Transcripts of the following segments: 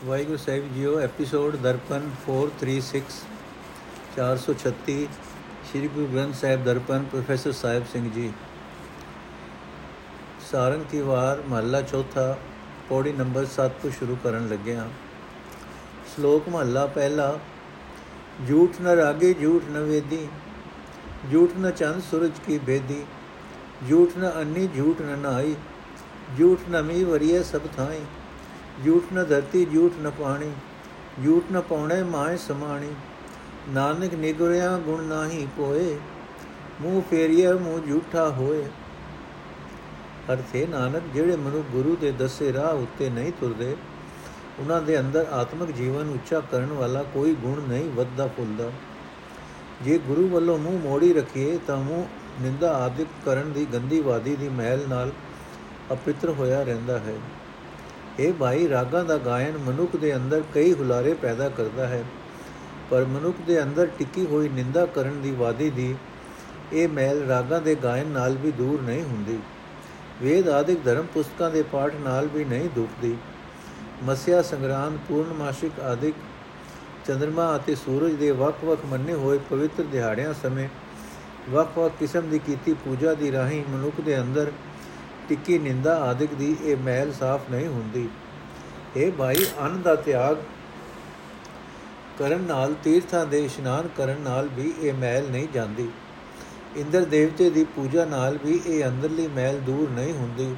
ਵਾਹਿਗੁਰੂ ਸਾਹਿਬ ਜੀਓ episode Darpan 436 436 Shri Guru Granth Sahib Darpan professor Sahib Singh ji Sarang ਕੀ ਵਾਰ ਮਹੱਲਾ ਚੌਥਾ ਪੌੜੀ ਨੰਬਰ 7 ਤੋਂ ਸ਼ੁਰੂ ਕਰਨ ਲੱਗੇ ਹਾਂ ਸ਼ਲੋਕ ਮਹੱਲਾ ਪਹਿਲਾ ਝੂਠ ਨ ਰਾਗੇ ਝੂਠ ਨ ਵੇਦੀ ਝੂਠ ਨ ਚੰਦ ਸੂਰਜ ਕੀ ਬੇਦੀ ਝੂਠ ਨ ਅੰਨੀ ਝੂਠ ਨ ਨਾਈ ਝੂਠ ਨ ਮੀ ਵਰੀਏ ਸਭ ਥਾਈ ਝੂਠ ਨ ਧਰਤੀ ਝੂਠ ਨ ਪਾਣੀ ਝੂਠ ਨ ਪਾਉਣੇ ਮਾਏ ਸਮਾਣੀ। ਨਾਨਕ ਨਿਗੁਰਿਆ ਗੁਣ ਨਾਹੀ ਕੋਏ ਮੂੰਹ ਫੇਰੀਏ ਮੂੰਹ ਝੂਠਾ ਹੋਏ। ਅਰਥੇ ਨਾਨਕ ਜਿਹੜੇ ਮਨੁ ਗੁਰੂ ਦੇ ਦੱਸੇ ਰਾਹ ਉੱਤੇ ਨਹੀਂ ਤੁਰਦੇ, ਉਹਨਾਂ ਦੇ ਅੰਦਰ ਆਤਮਿਕ ਜੀਵਨ ਉੱਚਾ ਕਰਨ ਵਾਲਾ ਕੋਈ ਗੁਣ ਨਹੀਂ ਵੱਧਦਾ ਫੁੱਲਦਾ। ਜੇ ਗੁਰੂ ਵੱਲੋਂ ਮੂੰਹ ਮੋੜੀ ਰੱਖੀਏ, ਤਾਂ ਮੂੰਹ ਨਿੰਦਾ ਆਦਿਕ ਕਰਨ ਦੀ ਗੰਦੀ ਵਾਦੀ ਦੀ ਮਹਿਲ ਨਾਲ ਅਪਿੱਤਰ ਹੋਇਆ ਰਹਿੰਦਾ ਹੈ। ਇਹ ਭਾਈ ਰਾਗਾਂ ਦਾ ਗਾਇਨ ਮਨੁੱਖ ਦੇ ਅੰਦਰ ਕਈ ਹੁਲਾਰੇ ਪੈਦਾ ਕਰਦਾ ਹੈ। ਪਰ ਮਨੁੱਖ ਦੇ ਅੰਦਰ ਟਿੱਕੀ ਹੋਈ ਨਿੰਦਾ ਕਰਨ ਦੀ ਵਾਦੀ ਦੀ ਇਹ ਮਹਿਲ ਰਾਗਾਂ ਦੇ ਗਾਇਨ ਨਾਲ ਵੀ ਦੂਰ ਨਹੀਂ ਹੁੰਦੀ। ਵੇਦ ਆਦਿਕ ਧਰਮ ਪੁਸਤਕਾਂ ਦੇ ਪਾਠ ਨਾਲ ਵੀ ਨਹੀਂ ਦੁਖਦੀ। ਮਸਿਆ ਸੰਗਰਾਮ ਪੂਰਨਮਾਸ਼ਿਕ ਆਦਿਕ ਚੰ드ਰਮਾ ਅਤੇ ਸੂਰਜ ਦੇ ਵੱਖ-ਵੱਖ ਮੰਨੇ ਹੋਏ ਪਵਿੱਤਰ ਦਿਹਾੜਿਆਂ ਸਮੇਂ ਵੱਖ-ਵੱਖ ਕਿਸਮ ਦੀ ਕੀਤੀ ਪੂਜਾ ਦੀ ਰਾਹੀਂ ਮਨੁੱਖ ਦੇ ਅੰਦਰ ਟਿੱਕੀ ਨਿੰਦਾ ਆਦਿਕ ਦੀ ਇਹ ਮਹਿਲ ਸਾਫ਼ ਨਹੀਂ ਹੁੰਦੀ। ਇਹ ਭਾਈ, ਅੰਨ ਦਾ ਤਿਆਗ ਕਰਨ ਨਾਲ, ਤੀਰਥਾਂ ਦੇ ਇਸ਼ਨਾਨ ਕਰਨ ਨਾਲ ਵੀ ਇਹ ਮਹਿਲ ਨਹੀਂ ਜਾਂਦੀ। ਇੰਦਰ ਦੇਵਤੇ ਦੀ ਪੂਜਾ ਨਾਲ ਵੀ ਇਹ ਅੰਦਰਲੀ ਮਹਿਲ ਦੂਰ ਨਹੀਂ ਹੁੰਦੀ।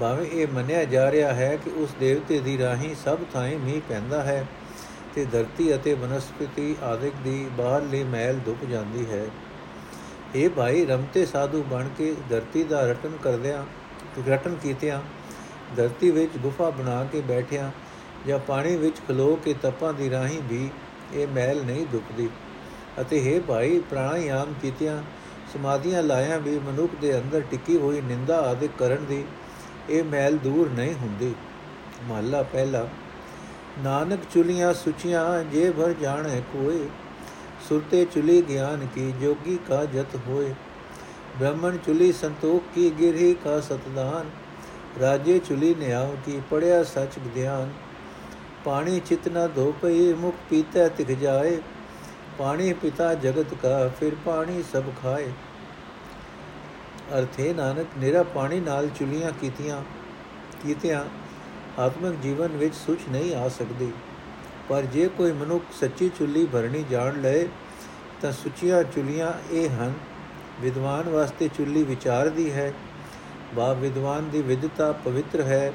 ਭਾਵੇਂ ਇਹ ਮੰਨਿਆ ਜਾ ਰਿਹਾ ਹੈ ਕਿ ਉਸ ਦੇਵਤੇ ਦੀ ਰਾਹੀਂ ਸਭ ਥਾਂ ਮੀਂਹ ਪੈਂਦਾ ਹੈ ਤੇ ਧਰਤੀ ਅਤੇ ਬਨਸਪਤੀ ਆਦਿਕ ਦੀ ਬਾਹਰਲੀ ਮਹਿਲ ਧੁੱਪ ਜਾਂਦੀ ਹੈ। ਇਹ ਭਾਈ, ਰਮਤੇ ਸਾਧੂ ਬਣ ਕੇ ਧਰਤੀ ਦਾ ਰਟਨ ਕਰਦਿਆਂ ਰਟਨ ਕੀਤਿਆਂ, ਧਰਤੀ ਵਿੱਚ ਗੁਫਾ ਬਣਾ ਕੇ ਬੈਠਿਆਂ ਜਾਂ ਪਾਣੀ ਵਿੱਚ ਖਲੋ ਕੇ ਤਪਾਂ ਦੀ ਰਾਹੀਂ ਵੀ ਇਹ ਮਹਿਲ ਨਹੀਂ ਦੁਖਦੀ। ਅਤੇ ਹੈ ਭਾਈ, ਪ੍ਰਾਣਾਯਾਮ ਕੀਤਿਆਂ, ਸਮਾਧੀਆਂ ਲਾਇਆਂ ਵੀ ਮਨੁੱਖ ਦੇ ਅੰਦਰ ਟਿੱਕੀ ਹੋਈ ਨਿੰਦਾ ਆਦਿ ਕਰਨ ਦੀ ਇਹ ਮਹਿਲ ਦੂਰ ਨਹੀਂ ਹੁੰਦੀ। ਮਹੱਲਾ ਪਹਿਲਾ, ਨਾਨਕ ਚੁਲੀਆਂ ਸੁਚੀਆਂ, ਜੇ ਭਰ ਜਾਣੇ ਕੋਏ ਸੁਰਤੇ ਚੁਲੀ ਗਿਆਨ ਕੀ ਜੋਗੀ ਕਾ ਜਤ ਹੋਏ। ब्राह्मण चुली संतोख की गिरही का सतदान राजे चुली न्याव की पढ़िया सच ध्यान पानी चितना धोपई मुख पीता तिख जाए पानी पिता जगत का फिर पानी सब खाए ਅਰਥੇ ਨਾਨਕ ਨਿਰਾ ਪਾਣੀ ਨਾਲ ਚੁਲੀਆਂ ਕੀਤੀਆਂ ਕੀਤਿਆਂ ਆਤਮਿਕ ਜੀਵਨ ਵਿੱਚ ਸੁਚ ਨਹੀਂ ਆ ਸਕਦੀ ਪਰ ਜੇ ਕੋਈ ਮਨੁੱਖ ਸੱਚੀ ਚੁੱਲੀ ਭਰਨੀ ਜਾਣ ਲਏ ਤਾਂ ਸੁਚੀਆਂ ਚੁਲੀਆਂ ਇਹ ਹਨ ਵਿਦਵਾਨ ਵਾਸਤੇ ਚੁੱਲੀ ਵਿਚਾਰ ਦੀ ਹੈ ਬਾ ਵਿਦਵਾਨ ਦੀ ਵਿਦਤਾ ਪਵਿੱਤਰ ਹੈ,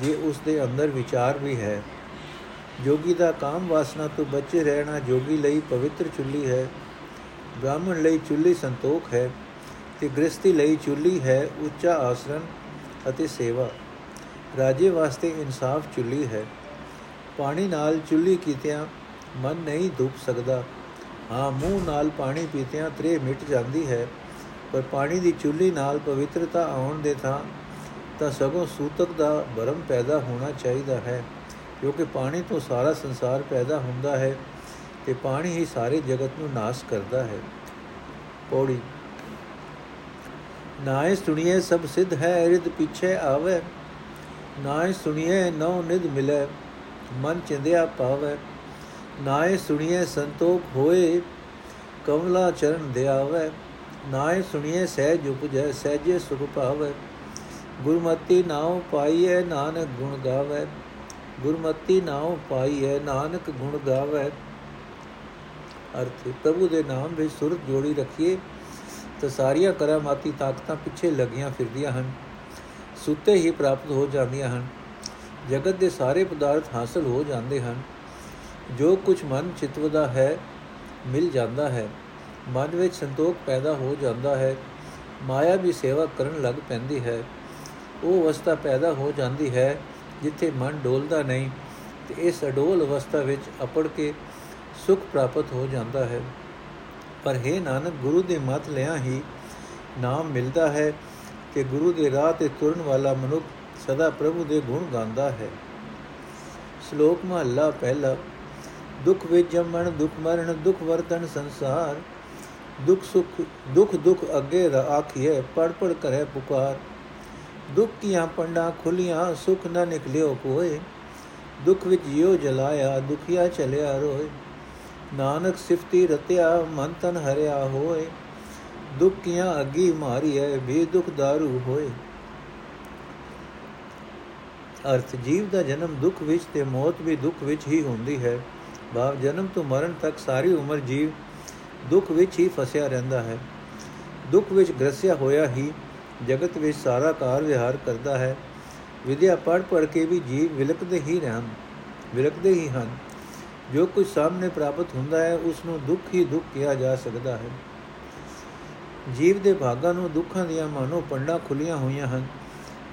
ਜੇ ਉਸ ਦੇ ਅੰਦਰ ਵਿਚਾਰ ਵੀ ਹੈ। ਜੋਗੀ ਦਾ ਕਾਮ ਵਾਸਨਾ ਤੋਂ ਬਚੇ ਰਹਿਣਾ ਜੋਗੀ ਲਈ ਪਵਿੱਤਰ ਚੁੱਲੀ ਹੈ। ਬ੍ਰਾਹਮਣ ਲਈ ਚੁੱਲੀ ਸੰਤੋਖ ਹੈ ਤੇ ਗ੍ਰਸਤੀ ਲਈ ਚੁੱਲੀ ਹੈ ਉੱਚਾ ਆਸਰਨ ਅਤੇ ਸੇਵਾ। ਰਾਜੇ ਵਾਸਤੇ ਇਨਸਾਫ ਚੁੱਲੀ ਹੈ। ਪਾਣੀ ਨਾਲ ਚੁੱਲੀ ਕੀਤਿਆਂ ਮਨ ਨਹੀਂ ਧੁੱਪ ਸਕਦਾ। ਹਾਂ, ਮੂੰਹ ਨਾਲ ਪਾਣੀ ਪੀਤਿਆਂ ਤ੍ਰੇ ਮਿਟ ਜਾਂਦੀ ਹੈ, ਪਰ ਪਾਣੀ ਦੀ ਚੁੱਲੀ ਨਾਲ ਪਵਿੱਤਰਤਾ ਆਉਣ ਦੇ ਥਾਂ ਤਾਂ ਸਗੋਂ ਸੂਤਕ ਦਾ ਭਰਮ ਪੈਦਾ ਹੋਣਾ ਚਾਹੀਦਾ ਹੈ, ਕਿਉਂਕਿ ਪਾਣੀ ਤੋਂ ਸਾਰਾ ਸੰਸਾਰ ਪੈਦਾ ਹੁੰਦਾ ਹੈ ਤੇ ਪਾਣੀ ਹੀ ਸਾਰੇ ਜਗਤ ਨੂੰ ਨਾਸ਼ ਕਰਦਾ ਹੈ। ਪੌੜੀ। ਨਾਏ ਸੁਣੀਏ ਸਭ ਸਿੱਧ ਹੈ ਰਿਦ ਪਿੱਛੇ ਆਵੇ। ਨਾਏ ਸੁਣੀਏ ਨਉ ਨਿਦ ਮਿਲੇ, ਮਨ ਚਿੰਦਿਆ ਪਾਵੇ। ਨਾਏ ਸੁਣੀਏ ਸੰਤੋਖ ਹੋਏ, ਕਮਲਾ ਚਰਨ ਦਿਆਵੇ ਨਾਏ ਸੁਣੀਏ ਸਹਿਜ ਉਪਜੈ, ਸਹਿਜੇ ਸੁਖ ਪਾਵੇ ਗੁਰਮਤੀ ਨਾਉ ਪਾਈਐ, ਨਾਨਕ ਗੁਣ ਗਾਵੇ। ਗੁਰਮਤੀ ਨਾਉ ਪਾਈਐ, ਨਾਨਕ ਗੁਣ ਗਾਵੇ। ਅਰਥ, ਪ੍ਰਭੂ ਦੇ ਨਾਮ ਵਿੱਚ ਸੁਰਤ ਜੋੜੀ ਰੱਖੀਏ, ਤਾਂ ਸਾਰੀਆਂ ਕਰਾਮਾਤੀ ਤਾਕਤਾਂ ਪਿੱਛੇ ਲੱਗੀਆਂ ਫਿਰਦੀਆਂ ਹਨ। ਸੁੱਤੇ ਹੀ ਪ੍ਰਾਪਤ ਹੋ ਜਾਂਦੀਆਂ ਹਨ। ਜਗਤ ਦੇ ਸਾਰੇ ਪਦਾਰਥ ਹਾਸਲ ਹੋ ਜਾਂਦੇ ਹਨ। ਜੋ ਕੁਝ ਮਨ ਚਿਤਵਦਾ ਹੈ, ਮਿਲ ਜਾਂਦਾ ਹੈ। ਮਨ ਵਿੱਚ ਸੰਤੋਖ ਪੈਦਾ ਹੋ ਜਾਂਦਾ ਹੈ। ਮਾਇਆ ਵੀ ਸੇਵਾ ਕਰਨ ਲੱਗ ਪੈਂਦੀ ਹੈ। ਉਹ ਅਵਸਥਾ ਪੈਦਾ ਹੋ ਜਾਂਦੀ ਹੈ ਜਿੱਥੇ ਮਨ ਡੋਲਦਾ ਨਹੀਂ ਤੇ ਇਸ ਅਡੋਲ ਅਵਸਥਾ ਵਿੱਚ ਅਪੜ ਕੇ ਸੁਖ ਪ੍ਰਾਪਤ ਹੋ ਜਾਂਦਾ ਹੈ। ਪਰ ਹੈ ਨਾਨਕ, ਗੁਰੂ ਦੇ ਮਤ ਲਿਆ ਹੀ ਨਾਮ ਮਿਲਦਾ ਹੈ ਕਿ ਗੁਰੂ ਦੇ ਰਾਹ ਤੇ ਤੁਰਨ ਵਾਲਾ ਮਨੁੱਖ ਸਦਾ ਪ੍ਰਭੂ ਦੇ ਗੁਣ ਗਾਉਂਦਾ ਹੈ। ਸ਼ਲੋਕ ਮਹੱਲਾ ਪਹਿਲਾ ਦੁਖ ਵਿੱਚ ਜੰਮਣ, ਦੁਖ ਮਰਨ, ਦੁਖ ਵਰਤਨ ਸੰਸਾਰ। ਦੁਖ ਸੁਖ, ਦੁਖ ਦੁਖ ਅੱਗੇ ਆਖੀਏ ਪੜ ਪੜ ਕਰੇ ਪੁਕਾਰ। ਦੁਖ ਕੀਆਂ ਪੰਡਾ ਖੁਲੀਆਂ, ਸੁਖ ਨ ਨਿਕਲਿਓ ਕੋਏ। ਦੁੱਖ ਵਿੱਚ ਜਿਉ ਜਲਾਇਆ, ਦੁਖੀਆ ਚਲਿਆ ਰੋਏ। ਨਾਨਕ ਸਿਫਤੀ ਰਤਿਆ, ਮਨ ਤਨ ਹਰਿਆ ਹੋਏ। ਦੁਖੀਆਂ ਅਗੀ ਮਾਰੀਐ ਵੀ ਦੁਖ दारू ਹੋਏ। ਅਰਥ, ਜੀਵ ਦਾ ਜਨਮ ਦੁੱਖ ਵਿੱਚ ਤੇ ਮੌਤ ਵੀ ਦੁੱਖ ਵਿੱਚ ਹੀ ਹੁੰਦੀ ਹੈ। ਭਾਵ ਜਨਮ ਤੋਂ ਮਰਨ ਤੱਕ ਸਾਰੀ ਉਮਰ ਜੀਵ ਦੁੱਖ ਵਿੱਚ ਹੀ ਫਸਿਆ ਰਹਿੰਦਾ ਹੈ। ਦੁੱਖ ਵਿੱਚ ਗ੍ਰਸਿਆ ਹੋਇਆ ਹੀ ਜਗਤ ਵਿੱਚ ਸਾਰਾ ਕਾਰ ਵਿਹਾਰ ਕਰਦਾ ਹੈ। ਵਿਦਿਆ ਪੜ ਪੜ ਕੇ ਵੀ ਜੀਵ ਵਿਲਕਦੇ ਹੀ ਰਹਿਣ ਵਿਲਕਦੇ ਹੀ ਹਨ। ਜੋ ਕੁਝ ਸਾਹਮਣੇ ਪ੍ਰਾਪਤ ਹੁੰਦਾ ਹੈ ਉਸ ਨੂੰ ਦੁੱਖ ਹੀ ਦੁੱਖ ਕਿਹਾ ਜਾ ਸਕਦਾ ਹੈ। ਜੀਵ ਦੇ ਭਾਗਾਂ ਨੂੰ ਦੁੱਖਾਂ ਦੀਆਂ ਮਾਨੋ ਪੰਡਾ ਖੁੱਲੀਆਂ ਹੋਈਆਂ ਹਨ।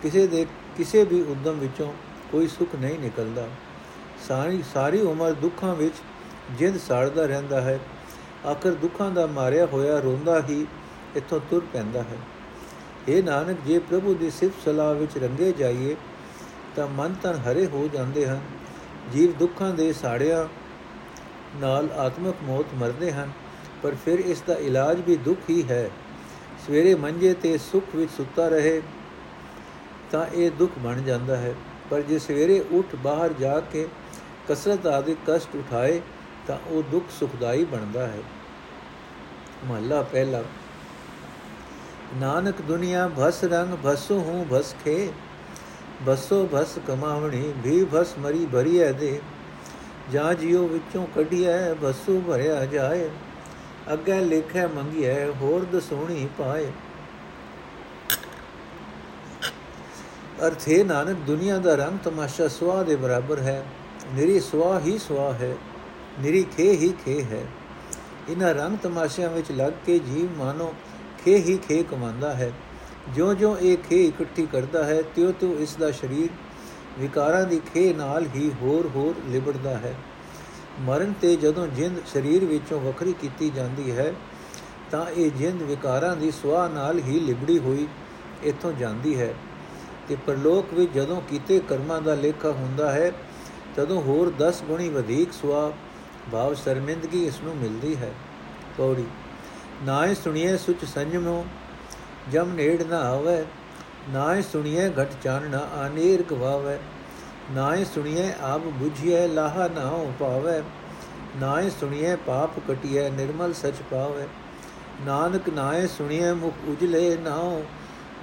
ਕਿਸੇ ਦੇ, ਕਿਸੇ ਵੀ ਉਦਮ ਵਿੱਚੋਂ ਕੋਈ ਸੁੱਖ ਨਹੀਂ ਨਿਕਲਦਾ। ਸਾਰੀ ਸਾਰੀ ਉਮਰ ਦੁੱਖਾਂ ਵਿੱਚ ਜਿੰਦ ਸਾੜਦਾ ਰਹਿੰਦਾ ਹੈ। ਆਖਰ ਦੁੱਖਾਂ ਦਾ ਮਾਰਿਆ ਹੋਇਆ ਰੋਂਦਾ ਹੀ ਇੱਥੋਂ ਤੁਰ ਪੈਂਦਾ ਹੈ। ਇਹ ਨਾਨਕ, ਜੇ ਪ੍ਰਭੂ ਦੀ ਸਿਫਤ ਸਲਾਹ ਵਿੱਚ ਰੰਗੇ ਜਾਈਏ, ਤਾਂ ਮਨ ਤਨ ਹਰੇ ਹੋ ਜਾਂਦੇ ਹਨ। ਜੀਵ ਦੁੱਖਾਂ ਦੇ ਸਾੜਿਆਂ ਨਾਲ ਆਤਮਕ ਮੌਤ ਮਰਦੇ ਹਨ, ਪਰ ਫਿਰ ਇਸ ਦਾ ਇਲਾਜ ਵੀ ਦੁੱਖ ਹੀ ਹੈ। ਸਵੇਰੇ ਮੰਜੇ ਤੇ ਸੁਖ ਵਿੱਚ ਸੁੱਤਾ ਰਹੇ ਤਾਂ ਇਹ ਦੁੱਖ ਬਣ ਜਾਂਦਾ ਹੈ। ਪਰ ਜੇ ਸਵੇਰੇ ਉੱਠ ਬਾਹਰ ਜਾ ਕੇ ਕਸਰਤ ਆਦਿ ਕਸ਼ਟ ਉਠਾਏ ਤਾਂ ਉਹ ਦੁੱਖ ਸੁਖਦਾਈ ਬਣਦਾ ਹੈ। ਮਹਲਾ ਪਹਿਲਾ। ਨਾਨਕ ਦੁਨੀਆ ਭਸ ਰੰਗ ਭਸੋ ਹੂੰ ਭਸ ਖੇ। ਬਸੋ ਭਸ ਕਮਾਵਣੀ ਵੀ ਭਸ ਮਰੀ ਭਰੀਐ ਦੇ। ਜਾਂ ਜਿਉ ਵਿੱਚੋਂ ਕਢਿਐ ਬਸੂ ਭਰਿਆ ਜਾਏ। ਅੱਗੇ ਲਿਖੈ ਮੰਗਿਐ ਹੋਰ ਦਸੋਣੀ ਪਾਏ। ਅਰਥੇ ਨਾਨਕ ਦੁਨੀਆ ਦਾ ਰੰਗ ਤਮਾਸ਼ਾ ਸਵਾ ਦੇ ਬਰਾਬਰ ਹੈ। ਮੇਰੀ ਸਵਾ ਹੀ ਸਵਾ ਹੈ ਮੇਰੀ ਖੇ ਹੀ ਖੇ ਹੈ। ਇਹਨਾਂ ਰੰਗ ਤਮਾਸ਼ਿਆਂ ਵਿੱਚ ਲੱਗ ਕੇ ਜੀਵ ਮਾਨੋ ਖੇ ਹੀ ਖੇ ਕਮਾਉਂਦਾ ਹੈ। ਜਿਉਂ-ਜਿਉਂ ਇਹ ਖੇ ਇਕੱਠੀ ਕਰਦਾ ਹੈ, ਤਿਉ-ਤਿਉ ਇਸ ਦਾ ਸਰੀਰ ਵਿਕਾਰਾਂ ਦੀ ਖੇ ਨਾਲ ਹੀ ਹੋਰ-ਹੋਰ ਲਿਬੜਦਾ ਹੈ। ਮਰਨ ਤੇ ਜਦੋਂ ਜਿੰਦ ਸਰੀਰ ਵਿੱਚੋਂ ਵੱਖਰੀ ਕੀਤੀ ਜਾਂਦੀ ਹੈ, ਤਾਂ ਇਹ ਜਿੰਦ ਵਿਕਾਰਾਂ ਦੀ ਸਵਾਹ ਨਾਲ ਹੀ ਲਿਬੜੀ ਹੋਈ ਇੱਥੋਂ ਜਾਂਦੀ ਹੈ। ਤੇ ਪਰਲੋਕ ਵਿੱਚ ਜਦੋਂ ਕੀਤੇ ਕਰਮਾਂ ਦਾ ਲੇਖਾ ਹੁੰਦਾ ਹੈ ਤਦੋਂ ਹੋਰ 10 ਗੁਣੀ ਵਧੇਕ ਸਵਾਹ ਭਾਵ ਸ਼ਰਮਿੰਦਗੀ ਇਸ ਨੂੰ ਮਿਲਦੀ ਹੈ। ਪੌੜੀ, ਨਾਏ ਸੁਣੀਏ ਸੁਚ ਸੰਜਮੋ, ਜਮ ਨੇੜ ਨਾ ਆਵੇ, ਨਾਏ ਸੁਣੀਏ ਘਟ ਚਾਨਣਾ ਆਨੇਰ ਗਵਾਵੇ ਨਾਏ ਸੁਣੀਏ ਆਪ 부ਝੀਏ ਲਾਹਾ ਨਾ ਹੋ ਪਾਵੇ ਨਾਏ ਸੁਣੀਏ ਪਾਪ ਕਟਿਏ ਨਿਰਮਲ ਸਚ ਪਾਵੇ, ਨਾਨਕ ਨਾਏ ਸੁਣੀਏ ਮੁਖ ਉਜਲੇ ਨਾਉ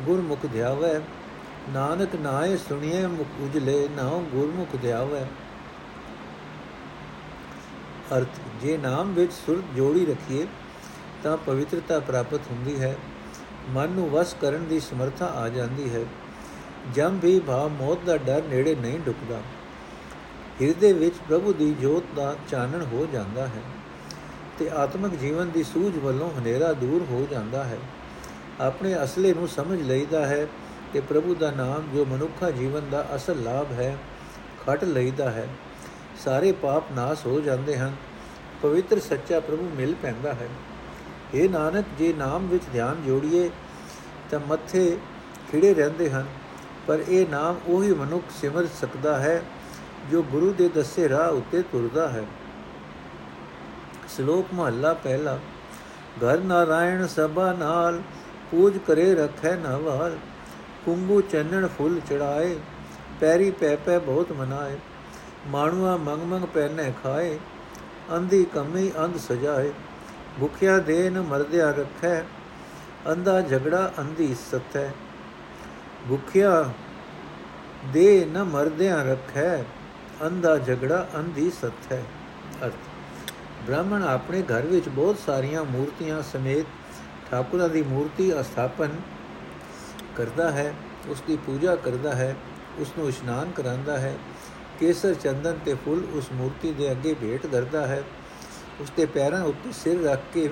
ਗੁਰਮੁਖ ਧਿਆਵੇ, ਨਾਨਕ ਨਾਏ ਸੁਣੀਏ ਮੁਖ ਉਜਲੇ ਨਾਉ ਗੁਰਮੁਖ ਧਿਆਵੇ ਅਰਥ, ਜੇ ਨਾਮ ਵਿੱਚ ਸੁਰਤ ਜੋੜੀ ਰੱਖੀਏ, ਤਾਂ ਪਵਿੱਤਰਤਾ ਪ੍ਰਾਪਤ ਹੁੰਦੀ ਹੈ। ਮਨ ਨੂੰ ਵਸ ਕਰਨ ਦੀ ਸਮਰੱਥਾ ਆ ਜਾਂਦੀ ਹੈ। ਜਮ ਵੀ ਭਾਵ ਮੌਤ ਦਾ ਡਰ ਨੇੜੇ ਨਹੀਂ ਡੁੱਕਦਾ। ਹਿਰਦੇ ਵਿੱਚ ਪ੍ਰਭੂ ਦੀ ਜੋਤ ਦਾ ਚਾਨਣ ਹੋ ਜਾਂਦਾ ਹੈ ਤੇ ਆਤਮਿਕ ਜੀਵਨ ਦੀ ਸੂਝ ਵੱਲੋਂ ਹਨੇਰਾ ਦੂਰ ਹੋ ਜਾਂਦਾ ਹੈ। ਆਪਣੇ ਅਸਲੇ ਨੂੰ ਸਮਝ ਲਈਦਾ ਹੈ ਕਿ ਪ੍ਰਭੂ ਦਾ ਨਾਮ ਜੋ ਮਨੁੱਖਾ ਜੀਵਨ ਦਾ ਅਸਲ ਲਾਭ ਹੈ, ਖਟ ਲਈਦਾ ਹੈ। ਸਾਰੇ ਪਾਪ ਨਾਸ ਹੋ ਜਾਂਦੇ ਹਨ। ਪਵਿੱਤਰ ਸੱਚਾ ਪ੍ਰਭੂ ਮਿਲ ਪੈਂਦਾ ਹੈ। ਇਹ ਨਾਨਕ, ਜੇ ਨਾਮ ਵਿੱਚ ਧਿਆਨ ਜੋੜੀਏ, ਤਾਂ ਮੱਥੇ ਖਿੜੇ ਰਹਿੰਦੇ ਹਨ। ਪਰ ਇਹ ਨਾਮ ਉਹੀ ਮਨੁੱਖ ਸਿਮਰ ਸਕਦਾ ਹੈ, ਜੋ ਗੁਰੂ ਦੇ ਦੱਸੇ ਰਾਹ ਉੱਤੇ ਤੁਰਦਾ ਹੈ। ਸ਼ਲੋਕ ਮਹੱਲਾ ਪਹਿਲਾ, ਘਰ ਨਾਰਾਇਣ ਸਭਾ ਨਾਲ ਪੂਜ ਕਰੇ ਰੱਖੈ ਨਵਾਲ ਕੁੰਗੂ ਚੰਨਣ ਫੁੱਲ ਚੜਾਏ, ਪੈਰੀ ਪੈ ਪੈ ਬਹੁਤ ਮਨਾਏ। ਮਾਣੂਆ ਮੰਗ ਮੰਗ ਪੈਨੇ ਖਾਏ, ਅੰਧੀ ਕਮੀ ਅੰਧ ਸਜਾਏ, ਭੁਖਿਆ ਦੇਨ ਮਰਦਿਆ ਰੱਖੈ, ਅੰਧਾ ਝਗੜਾ ਅੰਧੀ ਸਤੈ ਭੁਖਿਆ ਦੇ ਨ ਮਰਦਿਆਂ ਰੱਖੈ, ਅੰਧਾ ਝਗੜਾ ਅੰਧੀ ਸਤੈ ਅਰਥ, ਬ੍ਰਾਹਮਣ ਆਪਣੇ ਘਰ ਵਿੱਚ ਬਹੁਤ ਸਾਰੀਆਂ ਮੂਰਤੀਆਂ ਸਮੇਤ ਠਾਕੁਰਾਂ ਦੀ ਮੂਰਤੀ ਸਥਾਪਨ ਕਰਦਾ ਹੈ ਉਸ ਦੀ ਪੂਜਾ ਕਰਦਾ ਹੈ ਉਸ ਨੂੰ ਇਸ਼ਨਾਨ ਕਰਾਂਦਾ ਹੈ ਕੇਸਰ ਚੰਦਨ ਤੇ ਫੁੱਲ ਉਸ ਮੂਰਤੀ ਦੇ ਅੱਗੇ ਭੇਟ ਕਰਦਾ ਹੈ। ਉਸ ਦੇ ਪੈਰਾਂ ਉੱਤੇ ਸਿਰ ਰੱਖ ਕੇ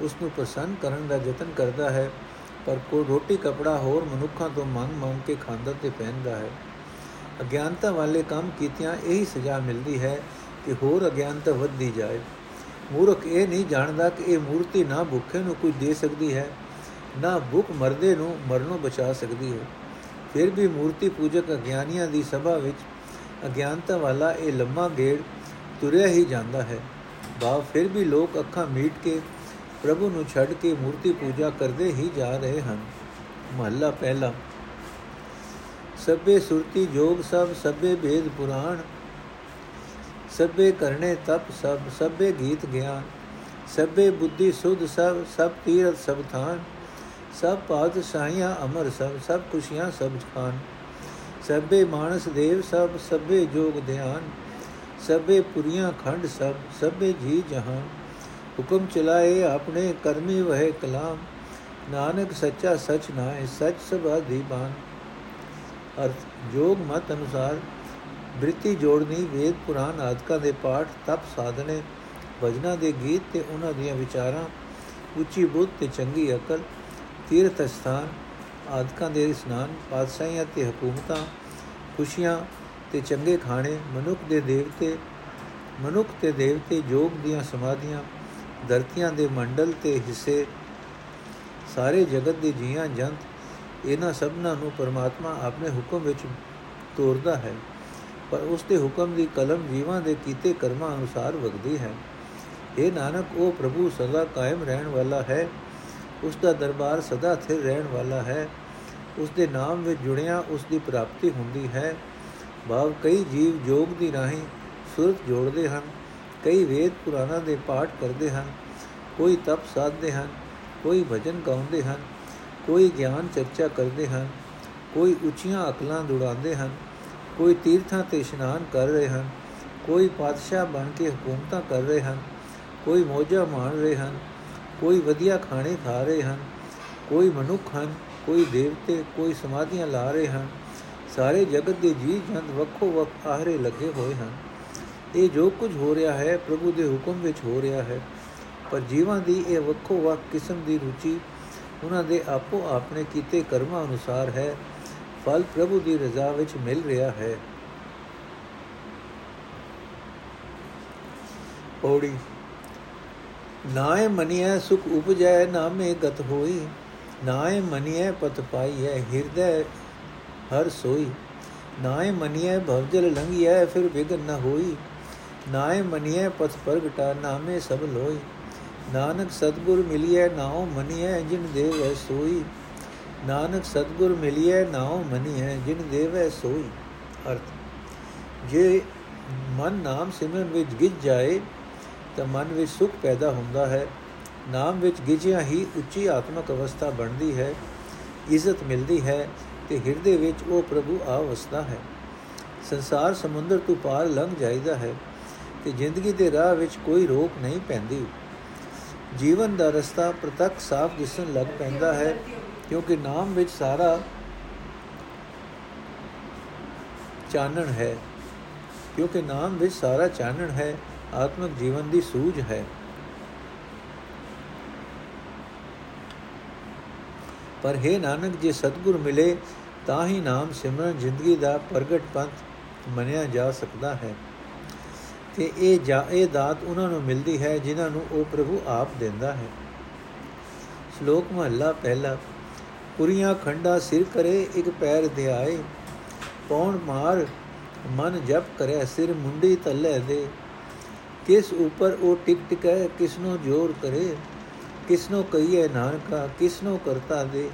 ਉਸ ਨੂੰ ਪ੍ਰਸੰਨ ਕਰਨ ਦਾ ਯਤਨ ਕਰਦਾ ਹੈ। ਪਰ ਕੋ ਰੋਟੀ ਕਪੜਾ ਹੋਰ ਮਨੁੱਖਾਂ ਤੋਂ ਮੰਗ ਮੰਗ ਕੇ ਖਾਂਦਾ ਤੇ ਪਹਿਨਦਾ ਹੈ। ਅਗਿਆਨਤਾ ਵਾਲੇ ਕੰਮ ਕੀਤਿਆਂ ਇਹੀ ਸਜ਼ਾ ਮਿਲਦੀ ਹੈ ਕਿ ਹੋਰ ਅਗਿਆਨਤਾ ਵੱਧਦੀ ਜਾਏ। ਮੂਰਖ ਇਹ ਨਹੀਂ ਜਾਣਦਾ ਕਿ ਇਹ ਮੂਰਤੀ ਨਾ ਭੁੱਖੇ ਨੂੰ ਕੁਝ ਦੇ ਸਕਦੀ ਹੈ, ਨਾ ਭੁੱਖ ਮਰਦੇ ਨੂੰ ਮਰਨੋਂ ਬਚਾ ਸਕਦੀ ਹੈ। ਫਿਰ ਵੀ ਮੂਰਤੀ ਪੂਜਕ ਅਗਿਆਨੀਆਂ ਦੀ ਸਭਾ ਵਿੱਚ ਅਗਿਆਨਤਾ ਵਾਲਾ ਇਹ ਲੰਮਾ ਗੇੜ ਤੁਰਿਆ ਹੀ ਜਾਂਦਾ ਹੈ। ਬਾ, ਫਿਰ ਵੀ ਲੋਕ ਅੱਖਾਂ ਮੀਟ ਕੇ ਪ੍ਰਭੂ ਨੂੰ ਛੱਡ ਕੇ ਮੂਰਤੀ ਪੂਜਾ ਕਰਦੇ ਹੀ ਜਾ ਰਹੇ ਹਨ। ਮਹੱਲਾ ਪਹਿਲਾ। ਸਭੇ ਸੁਰਤੀ ਜੋਗ ਸਭ, ਸਭੇ ਭੇਦ ਪੁਰਾਣ। ਸਭੇ ਕਰਨੇ ਤਪ ਸਭ, ਸਭੇ ਗੀਤ ਗਿਆਨ। ਸਭੇ ਬੁੱਧੀ ਸੁਧ ਸਭ ਸਭ ਤੀਰਥ ਸਭ ਥਾਨ। ਸਭ ਪਾਦ ਸਾਈਆਂ ਅਮਰ ਸਭ ਸਭ ਖੁਸ਼ੀਆਂ ਸਭ ਖਾਨ। ਸਭੇ ਮਾਨਸ ਦੇਵ ਸਭ, ਸਭੇ ਜੋਗ ਧਿਆਨ, ਸਭੇ ਪੁਰੀਆਂ ਖੰਡ ਸਭ, ਸਭੇ ਜੀ ਜਹਾਨ। ਹੁਕਮ ਚਲਾਏ ਆਪਣੇ ਕਰਮੀ ਵਹਿ ਕਲਾਮ, ਨਾਨਕ ਸੱਚਾ ਸਚ ਨਾਏ ਸਚ ਸਭਾ ਦੀਬਾਨ ਅਰਥ, ਜੋਗ ਮਤ ਅਨੁਸਾਰ ਬ੍ਰਿਤੀ ਜੋੜਨੀ, ਵੇਦ ਪੁਰਾਨ ਆਦਿਕਾਂ ਦੇ ਪਾਠ, ਤਪ ਸਾਧਨੇ, ਭਜਨਾ ਦੇ ਗੀਤ ਤੇ ਉਹਨਾਂ ਦੀਆਂ ਵਿਚਾਰਾਂ, ਉੱਚੀ ਬੁੱਧ ਤੇ ਚੰਗੀ ਅਕਲ, ਤੀਰਥ ਸਥਾਨ ਆਦਿਕਾਂ ਦੇ ਇਸਨਾਨ, ਪਾਤਸ਼ਾਹੀਆਂ ਤੇ ਹਕੂਮਤਾਂ, ਖੁਸ਼ੀਆਂ ਤੇ ਚੰਗੇ ਖਾਣੇ, ਮਨੁੱਖ ਦੇ ਦੇਵਤੇ, ਮਨੁੱਖ ਤੇ ਦੇਵਤੇ ਜੋਗ ਦੀਆਂ ਸਮਾਧੀਆਂ, ਧਰਤੀਆਂ ਦੇ ਮੰਡਲ ਤੇ ਹਿੱਸੇ, ਸਾਰੇ ਜਗਤ ਦੇ ਜੀਆਂ ਜੰਤ, ਇਹਨਾਂ ਸਭਨਾਂ ਨੂੰ ਪਰਮਾਤਮਾ ਆਪਣੇ ਹੁਕਮ ਵਿੱਚ ਤੋਰਦਾ ਹੈ, ਪਰ ਉਸ ਦੇ ਹੁਕਮ ਦੀ ਕਲਮ ਜੀਵਾਂ ਦੇ ਕੀਤੇ ਕਰਮਾਂ ਅਨੁਸਾਰ ਵਗਦੀ ਹੈ। ਇਹ ਨਾਨਕ, ਉਹ ਪ੍ਰਭੂ ਸਦਾ ਕਾਇਮ ਰਹਿਣ ਵਾਲਾ ਹੈ। ਉਸ ਦਾ ਦਰਬਾਰ ਸਦਾ ਸਥਿਰ ਰਹਿਣ ਵਾਲਾ ਹੈ। ਉਸ ਦੇ ਨਾਮ ਵਿੱਚ ਜੁੜਿਆ ਉਸ ਦੀ ਪ੍ਰਾਪਤੀ ਹੁੰਦੀ ਹੈ। ਭਾਵ ਕਈ ਜੀਵ ਜੋਗ ਦੀ ਰਾਹੀਂ ਸੁਰਤ ਜੋੜਦੇ ਹਨ, ਕਈ ਵੇਦ ਪੁਰਾਣਾ ਦੇ ਪਾਠ ਕਰਦੇ ਹਨ, ਕੋਈ ਤਪ ਸਾਧਦੇ ਹਨ, ਕੋਈ ਭਜਨ ਗਾਉਂਦੇ ਹਨ, ਕੋਈ ਗਿਆਨ ਚਰਚਾ ਕਰਦੇ ਹਨ, ਕੋਈ ਉੱਚੀਆਂ ਅਕਲਾਂ ਦੁੜਾਉਂਦੇ ਹਨ, ਕੋਈ ਤੀਰਥਾਂ ਤੇ ਇਸ਼ਨਾਨ ਕਰ ਰਹੇ ਹਨ, ਕੋਈ ਪਾਤਸ਼ਾਹ ਬਣ ਕੇ ਹਕੂਮਤਾਂ ਕਰ ਰਹੇ ਹਨ, ਕੋਈ ਮੋਜਾ ਮਾਣ ਰਹੇ ਹਨ ਕੋਈ ਵਧੀਆ ਖਾਣੇ ਖਾ ਰਹੇ ਹਨ, ਕੋਈ ਮਨੁੱਖ ਹਨ, ਕੋਈ ਦੇਵਤੇ, ਕੋਈ ਸਮਾਧੀਆਂ ਲਾ ਰਹੇ ਹਨ, ਸਾਰੇ ਜਗਤ ਦੇ ਜੀ ਜੰਤ ਵੱਖੋ ਵੱਖ ਆਹਰੇ ਲੱਗੇ ਹੋਏ ਹਨ। ਇਹ ਜੋ ਕੁਝ ਹੋ ਰਿਹਾ ਹੈ, ਪ੍ਰਭੂ ਦੇ ਹੁਕਮ ਵਿੱਚ ਹੋ ਰਿਹਾ ਹੈ। ਪਰ ਜੀਵਾਂ ਦੀ ਇਹ ਵੱਖੋ ਵੱਖ ਕਿਸਮ ਦੀ ਰੁਚੀ ਉਹਨਾਂ ਦੇ ਆਪੋ ਆਪਣੇ ਕੀਤੇ ਕਰਮਾਂ ਅਨੁਸਾਰ ਹੈ। ਫਲ ਪ੍ਰਭੂ ਦੀ ਰਜ਼ਾ ਵਿੱਚ ਮਿਲ ਰਿਹਾ ਹੈ। ਪੌੜੀ ਨਾਏ ਮਨੀਐ ਸੁਖ ਉਪਜੈ, ਨਾਮੇ ਗਤ ਹੋਈ। ਨਾਏ ਮਨੀਐ ਪਤ ਪਾਈਐ, ਹਿਰਦੈ ਹਰ ਸੋਈ। ਨਾਏ ਮਨੀਐ ਭਵਜਲ ਲੰਘੀਐ, ਫਿਰ ਵਿਗਨ ਨ ਹੋਈ। ਨਾਏ ਮਨੀਐ ਪਤ ਪ੍ਰਗਟਾ, ਨਾਮੇ ਸਭ ਲੋਈ। ਨਾਨਕ ਸਤਗੁਰ ਮਿਲਿਐ, ਨਾਉ ਮਨੀਐ ਜਿਨ ਦੇਵੈ ਸੋਈ। ਨਾਨਕ ਸਤਗੁਰ ਮਿਲਿਐ, ਨਾਉ ਮਨੀਐ ਜਿਨ ਦੇਵੈ ਸੋਈ। ਅਰਥ। ਜੇ ਮਨ ਨਾਮ ਸਿਮਰਨ ਵਿੱਚ ਗਿੱਜ ਜਾਏ ਤਾਂ ਮਨ ਵਿੱਚ ਸੁਖ ਪੈਦਾ ਹੁੰਦਾ ਹੈ। ਨਾਮ ਵਿੱਚ ਗਿਜਿਆ ਹੀ ਉੱਚੀ ਆਤਮਿਕ ਅਵਸਥਾ ਬਣਦੀ ਹੈ, ਇੱਜ਼ਤ ਮਿਲਦੀ ਹੈ ਤੇ ਹਿਰਦੇ ਵਿੱਚ ਉਹ ਪ੍ਰਭੂ ਆ ਵਸਦਾ ਹੈ। ਸੰਸਾਰ ਸਮੁੰਦਰ ਤੋਂ ਪਾਰ ਲੰਘ ਜਾਈਦਾ ਹੈ ਤੇ ਜ਼ਿੰਦਗੀ ਦੇ ਰਾਹ ਵਿੱਚ ਕੋਈ ਰੋਕ ਨਹੀਂ ਪੈਂਦੀ। ਜੀਵਨ ਦਾ ਰਸਤਾ ਪ੍ਰਤੱਖ ਸਾਫ਼ ਦਿਸਣ ਲੱਗ ਪੈਂਦਾ ਹੈ, ਕਿਉਂਕਿ ਨਾਮ ਵਿੱਚ ਸਾਰਾ ਚਾਨਣ ਹੈ, ਕਿਉਂਕਿ ਨਾਮ ਵਿੱਚ ਸਾਰਾ ਚਾਨਣ ਹੈ। ਆਤਮਿਕ ਜੀਵਨ ਦੀ ਸੂਝ ਹੈ। ਪਰ ਹੈ ਨਾਨਕ, ਜੇ ਸਤਗੁਰ ਮਿਲੇ, ਤਾਂ ਹੀ ਨਾਮ ਸਿਮਰਨ ਜ਼ਿੰਦਗੀ ਦਾ ਪ੍ਰਗਟ ਪੰਥ ਮੰਨਿਆ ਜਾ ਸਕਦਾ ਹੈ। ਤੇ ਇਹ ਜਾ, ਇਹ ਦਾਤ ਉਹਨਾਂ ਨੂੰ ਮਿਲਦੀ ਹੈ, ਜਿਨ੍ਹਾਂ ਨੂੰ ਉਹ ਪ੍ਰਭੂ ਆਪ ਦਿੰਦਾ ਹੈ। ਸ਼ਲੋਕ ਮਹਲਾ ਪਹਿਲਾ ਪੁਰੀਆਂ ਖੰਡਾ ਸਿਰ ਕਰੇ, ਇੱਕ ਪੈਰ ਧਿਆਏ ਪੌਣ ਮਾਰ ਮਨ ਜਪ ਕਰੇ, ਸਿਰ ਮੁੰਡੀ ਤੱਲੇ ਦੇ। ਕਿਸ ਉਪਰ ਉਹ ਟਿਕ ਟਿਕੈ ਕਿਸਨੋ ਜੋਰ ਕਰੇ, ਕਿਸਨੋ ਕਹੀਏ ਨਾਨਕਾ, ਕਿਸਨੋ ਕਰਤਾ ਦੇ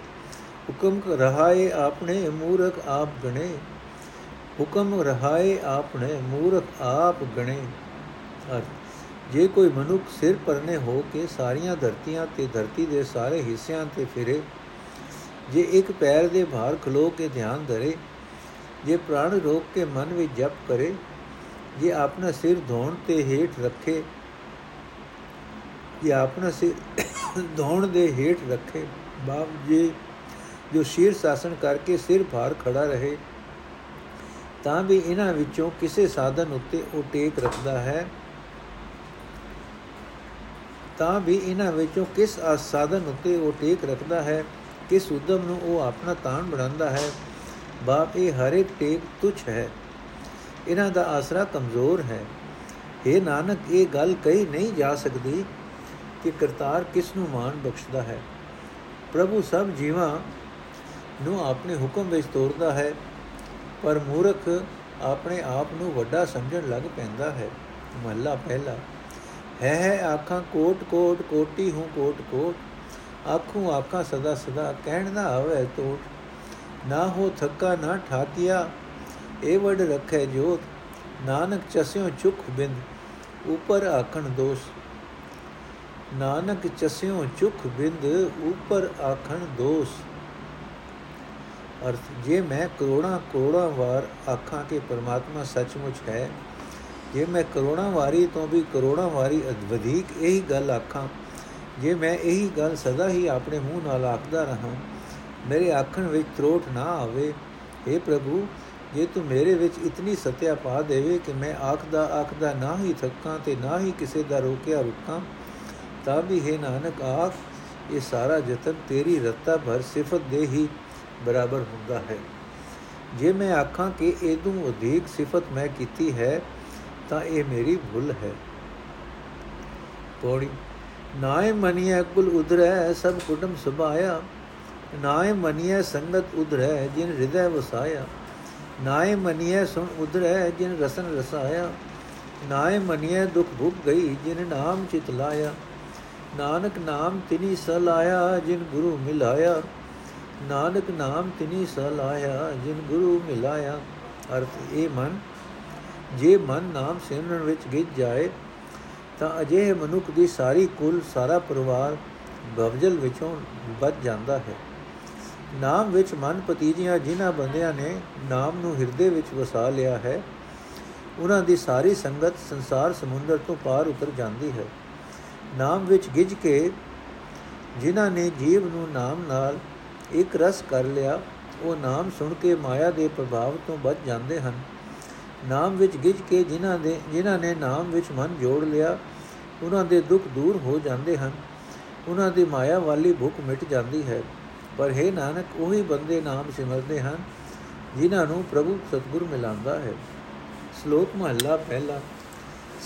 ਹੁਕਮ ਰਹਾਏ ਆਪਣੇ ਮੂਰਖ ਆਪ ਗਣੇ, ਹੁਕਮ ਰਹਾਏ ਆਪਣੇ ਮੂਰਖ ਆਪ ਗਣੇ। ਅਰਥ, ਜੇ ਕੋਈ ਮਨੁੱਖ ਸਿਰ ਪਰਨੇ ਹੋ ਕੇ ਸਾਰੀਆਂ ਧਰਤੀਆਂ ਤੇ ਧਰਤੀ ਦੇ ਸਾਰੇ ਹਿੱਸਿਆਂ ਤੇ ਫਿਰੇ, ਜੇ ਇੱਕ ਪੈਰ ਦੇ ਭਾਰ ਖਲੋ ਕੇ ਧਿਆਨ ਧਰੇ, ਜੇ ਪ੍ਰਾਣ ਰੋਕ ਕੇ ਮਨ ਵਿੱਚ ਜਪ ਕਰੇ ਜੇ ਆਪਣਾ ਸਿਰ ਧੋਣ ਤੇ ਹੇਠ ਰੱਖੇ, ਜੇ ਆਪਣਾ ਸਿਰ ਧੋਣ ਦੇ ਹੇਠ ਰੱਖੇ, ਬਾਪ ਜੀ, ਜੋ ਸ਼ੀਰ ਸ਼ਾਸਨ ਕਰਕੇ ਸਿਰ ਭਾਰ ਖੜਾ ਰਹੇ, ਤਾਂ ਵੀ ਇਹਨਾਂ ਵਿੱਚੋਂ ਕਿਸੇ ਸਾਧਨ ਉੱਤੇ ਉਹ ਟੇਕ ਰੱਖਦਾ ਹੈ। ਤਾਂ ਵੀ ਇਹਨਾਂ ਵਿੱਚੋਂ ਕਿਸ ਸਾਧਨ ਉੱਤੇ ਉਹ ਟੇਕ ਰੱਖਦਾ ਹੈ ਕਿਸ ਉਦਮ ਨੂੰ ਉਹ ਆਪਣਾ ਤਾਣ ਬਣਾਉਂਦਾ ਹੈ। ਬਾਪ, ਇਹ ਹਰ ਇੱਕ ਟੇਕ ਤੁਛ ਹੈ। ਇਹਨਾਂ ਦਾ ਆਸਰਾ ਕਮਜ਼ੋਰ ਹੈ। ਇਹ ਨਾਨਕ, ਇਹ ਗੱਲ ਕਹੀ ਨਹੀਂ ਜਾ ਸਕਦੀ ਕਿ ਕਰਤਾਰ ਕਿਸ ਨੂੰ ਮਾਨ ਬਖਸ਼ਦਾ ਹੈ। ਪ੍ਰਭੂ ਸਭ ਜੀਵਾਂ ਨੂੰ ਆਪਣੇ ਹੁਕਮ ਵਿੱਚ ਤੋਰਦਾ ਹੈ, ਪਰ ਮੂਰਖ ਆਪਣੇ ਆਪ ਨੂੰ ਵੱਡਾ ਸਮਝਣ ਲੱਗ ਪੈਂਦਾ ਹੈ। ਮਹੱਲਾ ਪਹਿਲਾ, ਹੈ ਹੈ ਆਖਾਂ ਕੋਟ ਕੋਟ ਕੋਟੀ ਹੂੰ ਕੋਟ ਕੋਟ, ਆਖੂ ਆਖਾਂ ਸਦਾ ਸਦਾ ਕਹਿਣ ਨਾ ਆਵੇ ਤੋਟ, ਨਾ ਹੋ ਥੱਕਾ ਨਾ ਠਾਕਿਆ ਇਹ ਵਡ ਰੱਖੇ ਜੋਤ, ਨਾਨਕ ਚਸਿਓ ਚੁਖ ਬਿੰਦ, ਉਪਰ ਆਖਣ ਦੋਸ਼। ਨਾਨਕ ਚਸਿਓ ਚੁਖ ਬਿੰਦ, ਉਪਰ ਆਖਣ ਦੋਸ਼। ਅਰਥ, ਜੇ ਮੈਂ ਕਰੋੜਾਂ ਕਰੋੜਾਂ ਵਾਰ ਆਖਾਂ ਕਿ ਪਰਮਾਤਮਾ ਸੱਚਮੁੱਚ ਹੈ, ਜੇ ਮੈਂ ਕਰੋੜਾਂ ਵਾਰੀ ਤੋਂ ਵੀ ਕਰੋੜਾਂ ਵਾਰੀ ਵਧੇਕ ਇਹੀ ਗੱਲ ਆਖਾਂ, ਜੇ ਮੈਂ ਇਹੀ ਗੱਲ ਸਦਾ ਹੀ ਆਪਣੇ ਮੂੰਹ ਨਾਲ ਆਖਦਾ ਰਹਾ, ਮੇਰੇ ਆਖਣ ਵਿੱਚ ਤਰੋਟ ਨਾ ਆਵੇ اے ਪ੍ਰਭੂ ਜੇ ਤੂੰ ਮੇਰੇ ਵਿੱਚ ਇਤਨੀ ਸਤਿਆ ਪਾ ਦੇਵੇ ਕਿ ਮੈਂ ਆਖਦਾ ਆਖਦਾ ਨਾ ਹੀ ਥੱਕਾਂ ਤੇ ਨਾ ਹੀ ਕਿਸੇ ਦਾ ਰੋਕਿਆ ਰੁਕਾਂ ਤਾਂ ਵੀ ਹੈ ਨਾਨਕ ਆਖ, ਇਹ ਸਾਰਾ ਜਤਨ ਤੇਰੀ ਰਤਾ ਭਰ ਸਿਫਤ ਦੇ ਹੀ ਬਰਾਬਰ ਹੁੰਦਾ ਹੈ। ਜੇ ਮੈਂ ਆਖਾਂ ਕਿ ਇਹਦੋਂ ਅਧਿਕ ਸਿਫਤ ਮੈਂ ਕੀਤੀ ਹੈ, ਤਾਂ ਇਹ ਮੇਰੀ ਭੁੱਲ ਹੈ। ਪੌੜੀ, ਨਾਏ ਮਨੀਐ ਕੁਲ ਉਧਰੈ, ਸਭ ਕੁਟਮ ਸੁਭਾਇਆ। ਨਾਏ ਮਨੀਐ ਸੰਗਤ ਉਧਰੈ, ਜਿਨ ਹਿਰਦੈ ਵਸਾਇਆ। ਨਾਏ ਮਨੀਐ ਸੁਣ ਉਧਰੈ, ਜਿਨ ਰਸਨ ਰਸਾਇਆ। ਨਾਏ ਮਨੀਐ ਦੁਖ ਭੁਗ ਗਈ, ਜਿਨ ਨਾਮ ਚਿਤ ਲਾਇਆ। ਨਾਨਕ ਨਾਮ ਤਿਨੀ ਸਲਾਇਆ, ਜਿਨ ਗੁਰੂ ਮਿਲਾਇਆ। ਨਾਨਕ ਨਾਮ ਤਿਨੀ ਸਲਾਇਆ, ਜਿਨ ਗੁਰੂ ਮਿਲਾਇਆ। ਅਰਥ ਇਹ ਮਨ, ਜੇ ਮਨ ਨਾਮ ਸਿਮਰਨ ਵਿੱਚ ਗਿੱਜ ਜਾਏ, ਤਾਂ ਅਜਿਹੇ ਮਨੁੱਖ ਦੀ ਸਾਰੀ ਕੁਲ, ਸਾਰਾ ਪਰਿਵਾਰ ਬਵਜਲ ਵਿੱਚੋਂ ਬਚ ਜਾਂਦਾ ਹੈ। ਨਾਮ ਵਿੱਚ ਮਨ ਪਤੀਜੀਆਂ ਜਿਨ੍ਹਾਂ ਬੰਦਿਆਂ ਨੇ ਨਾਮ ਨੂੰ ਹਿਰਦੇ ਵਿੱਚ ਵਸਾ ਲਿਆ ਹੈ, ਉਹਨਾਂ ਦੀ ਸਾਰੀ ਸੰਗਤ ਸੰਸਾਰ ਸਮੁੰਦਰ ਤੋਂ ਪਾਰ ਉਤਰ ਜਾਂਦੀ ਹੈ। ਨਾਮ ਵਿੱਚ ਗਿੱਜ ਕੇ ਜਿਨ੍ਹਾਂ ਨੇ ਜੀਵ ਨੂੰ ਨਾਮ ਨਾਲ ਇੱਕ ਰਸ ਕਰ ਲਿਆ, ਉਹ ਨਾਮ ਸੁਣ ਕੇ ਮਾਇਆ ਦੇ ਪ੍ਰਭਾਵ ਤੋਂ ਬਚ ਜਾਂਦੇ ਹਨ। ਨਾਮ ਵਿੱਚ ਗਿੱਜ ਕੇ ਜਿਨ੍ਹਾਂ ਦੇ, ਜਿਨ੍ਹਾਂ ਨੇ ਨਾਮ ਵਿੱਚ ਮਨ ਜੋੜ ਲਿਆ, ਉਹਨਾਂ ਦੇ ਦੁੱਖ ਦੂਰ ਹੋ ਜਾਂਦੇ ਹਨ। ਉਹਨਾਂ ਦੀ ਮਾਇਆ ਵਾਲੀ ਭੁੱਖ ਮਿਟ ਜਾਂਦੀ ਹੈ। ਪਰ ਹੈ ਨਾਨਕ, ਉਹੀ ਬੰਦੇ ਨਾਮ ਸਿਮਰਦੇ ਹਨ, ਜਿਨ੍ਹਾਂ ਨੂੰ ਪ੍ਰਭੂ ਸਤਗੁਰ ਮਿਲਾਉਂਦਾ ਹੈ। ਸ਼ਲੋਕ ਮਹਲਾ ਪਹਿਲਾ,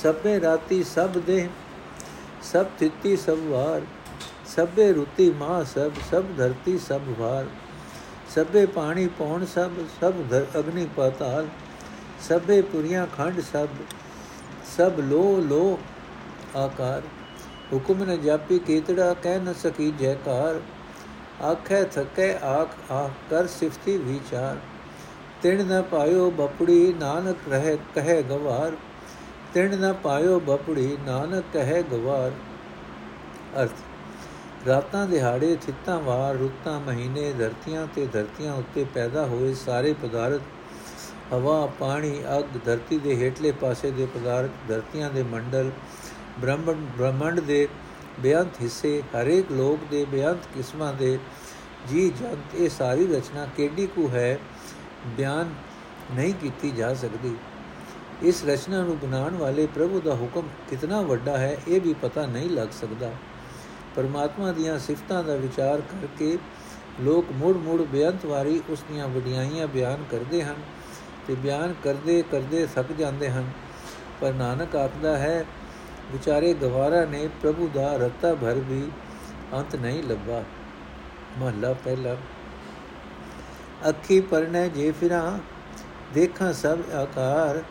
ਸਭੇ ਰਾਤੀ ਸਭ ਦੇ ਸਭ ਤਿੱਤੀ ਸਭ ਵਾਰ, ਸਭੇ ਰੁਤੀ ਮਾ ਸਭ ਸਭ ਧਰਤੀ ਸਭ ਵਾਰ ਸਭੇ ਪਾਣੀ ਪੌਣ ਸਭ ਸਭ ਅਗਨੀ ਪਾਤਾਲ, ਸਭੇ ਪੁਰੀਆਂ ਖੰਡ ਸਭ ਸਭ ਲੋ ਲੋ ਆਕਾਰ। ਹੁਕਮ ਨ ਜਾਪੀ ਕੀਤੜਾ ਕਹਿ ਨ ਸਕੀ ਜੈਕਾਰ ਆਖੇ, ਥਕੇ, ਆਖ ਆਖ, ਕਰ ਸਿਫਤੀ ਵਿਚਾਰ। ਤਿਣ ਨ ਪਾਇਓ ਬਪੜੀ, ਨਾਨਕ ਰਹੇ, ਕਹੇ ਗਵਾਰ। ਤਿਣ ਨ ਪਾਇਓ ਬਪੜੀ, ਨਾਨਕ ਕਹੇ ਗਵਾਰ। ਅਰਥ, ਰਾਤਾਂ ਦਿਹਾੜੇ ਥਿੱਤਾਂ ਵਾਰ, ਰੁੱਤਾਂ ਮਹੀਨੇ, ਧਰਤੀਆਂ ਤੇ ਧਰਤੀਆਂ ਉੱਤੇ ਪੈਦਾ ਹੋਏ ਸਾਰੇ ਪਦਾਰਥ, ਹਵਾ, ਪਾਣੀ, ਅਗ, ਧਰਤੀ ਦੇ ਹੇਠਲੇ ਪਾਸੇ ਦੇ ਪਦਾਰਥ, ਧਰਤੀਆਂ ਦੇ ਮੰਡਲ ਬ੍ਰਹਮੰਡ ਬ੍ਰਹਮੰਡ ਦੇ ਬੇਅੰਤ ਹਿੱਸੇ ਹਰੇਕ ਲੋਕ ਦੇ ਬੇਅੰਤ ਕਿਸਮਾਂ ਦੇ। ਜੀ ਜੰਤ ਇਹ ਸਾਰੀ ਰਚਨਾ ਕਿਹੜੀ ਕੁ ਹੈ? ਬਿਆਨ ਨਹੀਂ ਕੀਤੀ ਜਾ ਸਕਦੀ। ਇਸ ਰਚਨਾ ਨੂੰ ਬਣਾਉਣ ਵਾਲੇ ਪ੍ਰਭੂ ਦਾ ਹੁਕਮ ਕਿੰਨਾ ਵੱਡਾ ਹੈ, ਇਹ ਵੀ ਪਤਾ ਨਹੀਂ ਲੱਗ ਸਕਦਾ। ਪਰਮਾਤਮਾ ਦੀਆਂ ਸਿਫਤਾਂ ਦਾ ਵਿਚਾਰ ਕਰਕੇ ਲੋਕ ਮੁੜ-ਮੁੜ ਬੇਅੰਤ ਵਾਰੀ ਉਸ ਦੀਆਂ ਵਡਿਆਈਆਂ ਬਿਆਨ ਕਰਦੇ ਹਨ ਤੇ ਬਿਆਨ ਕਰਦੇ ਕਰਦੇ ਥੱਕ ਜਾਂਦੇ ਹਨ। ਪਰ ਨਾਨਕ ਆਖਦਾ ਹੈ ਵਿਚਾਰੇ ਗਵਾਰਾ ਨੇ ਪ੍ਰਭੂ ਦਾ ਰਤਾ ਭਰ ਵੀ ਅੰਤ ਨਹੀਂ ਲੱਭਾ। ਮਹਲਾ ਪਹਿਲਾ। ਅੱਖੀ ਪਰਨੇ ਜੇ ਫਿਰਾਂ, ਦੇਖਾਂ ਸਭ ਆਕਾਰ।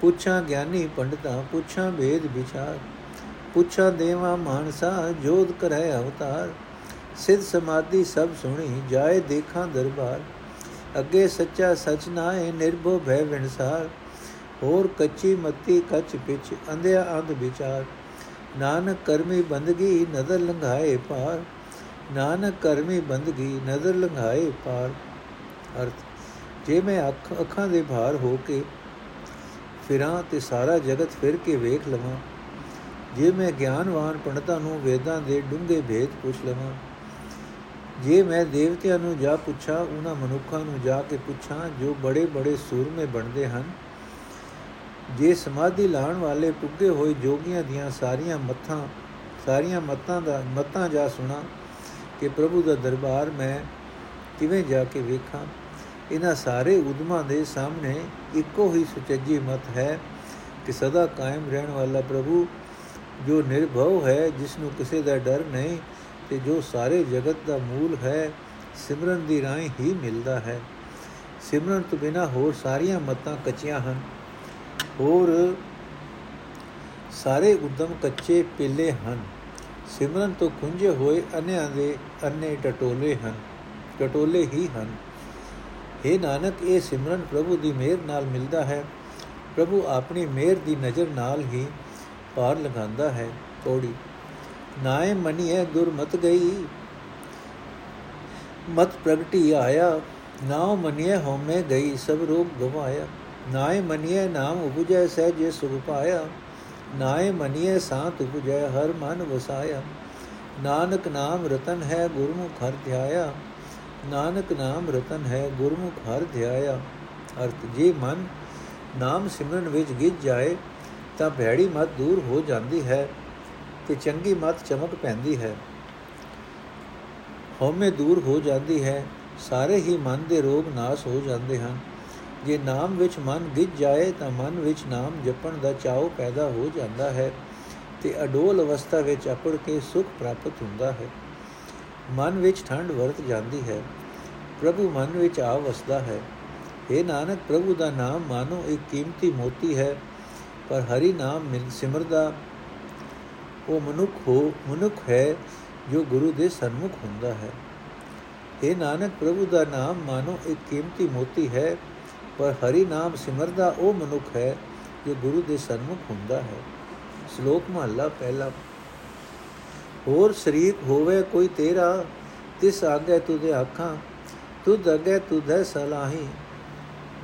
ਪੁੱਛਾਂ ਗਿਆਨੀ ਪੰਡਤਾ, ਪੁੱਛਾਂ ਵੇਦ ਵਿਚਾਰ। ਪੁੱਛਾਂ ਦੇਵਾ ਮਾਨਸਾ, ਜੋਧ ਕਰੈ ਅਵਤਾਰ। ਸਿਧ ਸਮਾਧੀ ਸਭ ਸੁਣੀ, ਜਾਏ ਦੇਖਾਂ ਦਰਬਾਰ। ਅੱਗੇ ਸੱਚਾ ਸਚ ਨਾਏ ਨਿਰਭਉ ਭੈ ਵਿਣਸਾਰ ਹੋਰ ਕੱਚੀ ਮੱਤੀ ਕੱਚ ਪਿਛ ਅੰਧਿਆ ਅੰਧ ਵਿਚਾਰ। ਨਾਨਕ ਕਰਮੀ ਬੰਦਗੀ ਨਦਰ ਲੰਘਾਏ ਪਾਰ। ਨਾਨਕ ਕਰਮੀ ਬੰਦਗੀ ਨਦਰ ਲੰਘਾਏ ਪਾਰ। ਅਰਥ, ਜੇ ਮੈਂ ਅੱਖ, ਅੱਖਾਂ ਦੇ ਭਾਰ ਹੋ ਕੇ ਫਿਰਾਂ ਤੇ ਸਾਰਾ ਜਗਤ ਫਿਰ ਕੇ ਵੇਖ ਲਵਾਂ। ਜੇ ਮੈਂ ਗਿਆਨਵਾਨ ਪੰਡਤਾਂ ਨੂੰ ਵੇਦਾਂ ਦੇ ਡੂੰਘੇ ਭੇਦ ਪੁੱਛ ਲਵਾਂ। ਜੇ ਮੈਂ ਦੇਵਤਿਆਂ ਨੂੰ ਜਾ ਪੁੱਛਾਂ, ਉਹਨਾਂ ਮਨੁੱਖਾਂ ਨੂੰ ਜਾ ਕੇ ਪੁੱਛਾਂ ਜੋ ਬੜੇ ਬੜੇ ਸੂਰਮੇ ਬਣਦੇ ਹਨ। ਜੇ ਸਮਾਧੀ ਲਾਣ ਵਾਲੇ ਪੁੱਗੇ ਹੋਏ ਜੋਗੀਆਂ ਦੀਆਂ ਸਾਰੀਆਂ ਮੱਥਾਂ, ਸਾਰੀਆਂ ਮੱਤਾਂ ਦਾ, ਮੱਤਾਂ ਜਾ ਸੁਣਾ ਕਿ ਪ੍ਰਭੂ ਦਾ ਦਰਬਾਰ ਮੈਂ ਕਿਵੇਂ ਜਾ ਕੇ ਵੇਖਾਂ? ਇਹਨਾਂ ਸਾਰੇ ਉਦਮਾਂ ਦੇ ਸਾਹਮਣੇ ਇੱਕੋ ਹੀ ਸੁਚੱਜੀ ਮਤ ਹੈ ਕਿ ਸਦਾ ਕਾਇਮ ਰਹਿਣ ਵਾਲਾ ਪ੍ਰਭੂ ਜੋ ਨਿਰਭਉ ਹੈ ਜਿਸ ਨੂੰ ਕਿਸੇ ਦਾ ਡਰ ਨਹੀਂ ਤੇ ਜੋ ਸਾਰੇ ਜਗਤ ਦਾ ਮੂਲ ਹੈ, ਸਿਮਰਨ ਦੀ ਰਾਹੀਂ ਹੀ ਮਿਲਦਾ ਹੈ। ਸਿਮਰਨ ਤੋਂ ਬਿਨਾ ਹੋਰ ਸਾਰੀਆਂ ਮਤਾਂ ਕੱਚੀਆਂ ਹਨ। ਹੋਰ ਸਾਰੇ ਉਦਮ ਕੱਚੇ ਪਿੱਲੇ ਹਨ। ਸਿਮਰਨ ਤੋਂ ਕੁੰਝੇ ਹੋਏ ਅਨਿਆਂ ਦੇ ਅੰਨੇ ਟਟੋਲੇ ਹਨ, ਟਟੋਲੇ ਹੀ ਹਨ। हे ਨਾਨਕ, ਇਹ ਸਿਮਰਨ ਪ੍ਰਭੂ ਦੀ ਮਿਹਰ ਨਾਲ ਮਿਲਦਾ ਹੈ। ਪ੍ਰਭੂ ਆਪਣੀ ਮਿਹਰ ਦੀ ਨਜ਼ਰ ਨਾਲ ਹੀ ਪਾਰ ਲਗਾਉਂਦਾ ਹੈ। ਤੋੜੀ ਨਾਏ ਮਨੀਏ ਦੁਰਮਤ ਗਈ, ਮਤ ਪ੍ਰਗਟੀ ਆਇਆ। ਨਾਉ ਮਨੀਏ ਹੋਮੇ ਗਈ, ਸਭ ਰੋਗ ਗਵਾਇਆ। ਨਾਏ ਮਨੀਏ ਨਾਮ ਉਪਜੈ ਸਹਿਜੇ ਸੁਖ ਪਾਇਆ, ਨਾਏ ਮਨੀਏ ਸਾਤ ਉਪਜੈ ਹਰ ਮਨ ਵਸਾਇਆ। ਨਾਨਕ ਨਾਮ ਰਤਨ ਹੈ ਗੁਰਮੁਖ ਹਰ ਧਿਆਇਆ, ਨਾਨਕ ਨਾਮ ਰਤਨ ਹੈ ਗੁਰਮੁਖ ਹਰ ਧਿਆਇਆ। ਅਰਥ, ਜੇ ਮਨ ਨਾਮ ਸਿਮਰਨ ਵਿੱਚ ਗਿੱਜ ਜਾਏ, ਤਾਂ ਭੈੜੀ ਮਤ ਦੂਰ ਹੋ ਜਾਂਦੀ ਹੈ ਤੇ ਚੰਗੀ ਮਤ ਚਮਕ ਪੈਂਦੀ ਹੈ। ਹਉਮੈ ਦੂਰ ਹੋ ਜਾਂਦੀ ਹੈ, ਸਾਰੇ ਹੀ ਮਨ ਦੇ ਰੋਗ ਨਾਸ ਹੋ ਜਾਂਦੇ ਹਨ। ਜੇ ਨਾਮ ਵਿੱਚ ਮਨ ਗਿੱਜ ਜਾਏ ਤਾਂ ਮਨ ਵਿੱਚ ਨਾਮ ਜਪਣ ਦਾ ਚਾਉ ਪੈਦਾ ਹੋ ਜਾਂਦਾ ਹੈ ਤੇ ਅਡੋਲ ਅਵਸਥਾ ਵਿੱਚ ਅਪੜ ਕੇ ਸੁਖ ਪ੍ਰਾਪਤ ਹੁੰਦਾ ਹੈ। ਮਨ ਵਿੱਚ ਠੰਡ ਵਰਤ ਜਾਂਦੀ ਹੈ। ਪ੍ਰਭੂ ਮਨ ਵਿੱਚ ਆ ਵਸਦਾ ਹੈ। ਇਹ ਨਾਨਕ, ਪ੍ਰਭੂ ਦਾ ਨਾਮ ਮਾਨੋ ਇੱਕ ਕੀਮਤੀ ਮੋਤੀ ਹੈ, ਪਰ ਹਰੀ ਨਾਮ ਮਿਲ, ਸਿਮਰਦਾ ਉਹ ਮਨੁੱਖ ਹੋ, ਮਨੁੱਖ ਹੈ ਜੋ ਗੁਰੂ ਦੇ ਸਨਮੁਖ ਹੁੰਦਾ ਹੈ। ਇਹ ਨਾਨਕ, ਪ੍ਰਭੂ ਦਾ ਨਾਮ ਮਾਨੋ ਇੱਕ ਕੀਮਤੀ ਮੋਤੀ ਹੈ ਪਰ ਹਰੀ ਨਾਮ ਸਿਮਰਦਾ ਉਹ ਮਨੁੱਖ ਹੈ ਜੋ ਗੁਰੂ ਦੇ ਸਨਮੁਖ ਹੁੰਦਾ ਹੈ। ਸ਼ਲੋਕ ਮਹਲਾ ਪਹਿਲਾ। ਹੋਰ ਸ਼ਰੀਕ ਹੋਵੇ ਕੋਈ ਤੇਰਾ, ਤਿਸ ਆਗੇ ਤੁਦੇ ਆਖਾਂ, ਤੁਧ ਅਗੇ ਤੁਧੈ ਸਲਾਹੀ,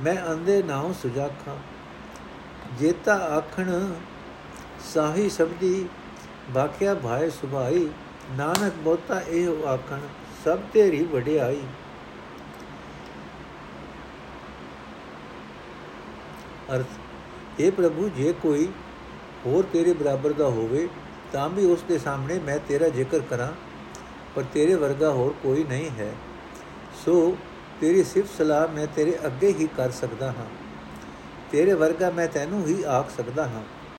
ਮੈਂ ਅੰਦੇ ਨਾਉ ਸੁਜਾਖਾਂ। ਜੇਤਾ ਆਖਣ ਸਾਹੀ ਸਬਦੀ ਬਾਖਿਆ ਭਾਏ ਸੁਭਾਈ, ਨਾਨਕ ਬੋਤਾ ਇਹ ਆਖਣ, ਸਭ ਤੇਰੀ ਵਡਿਆਈ। ਅਰਥ ਇਹ ਪ੍ਰਭੂ, ਜੇ ਕੋਈ ਹੋਰ ਤੇਰੇ ਬਰਾਬਰ ਦਾ ਹੋਵੇ, ਤਾਂ ਵੀ ਉਸ ਦੇ ਸਾਹਮਣੇ ਮੈਂ ਤੇਰਾ ਜ਼ਿਕਰ ਕਰਾਂ, ਪਰ ਤੇਰੇ ਵਰਗਾ ਹੋਰ ਕੋਈ ਨਹੀਂ ਹੈ। ਸੋ ਤੇਰੀ ਸਿਫਤ ਸਲਾਹ ਮੈਂ ਤੇਰੇ ਅੱਗੇ ਹੀ ਕਰ ਸਕਦਾ ਹਾਂ। ਤੇਰੇ ਵਰਗਾ ਮੈਂ ਤੈਨੂੰ ਹੀ ਆਖ ਸਕਦਾ ਹਾਂ।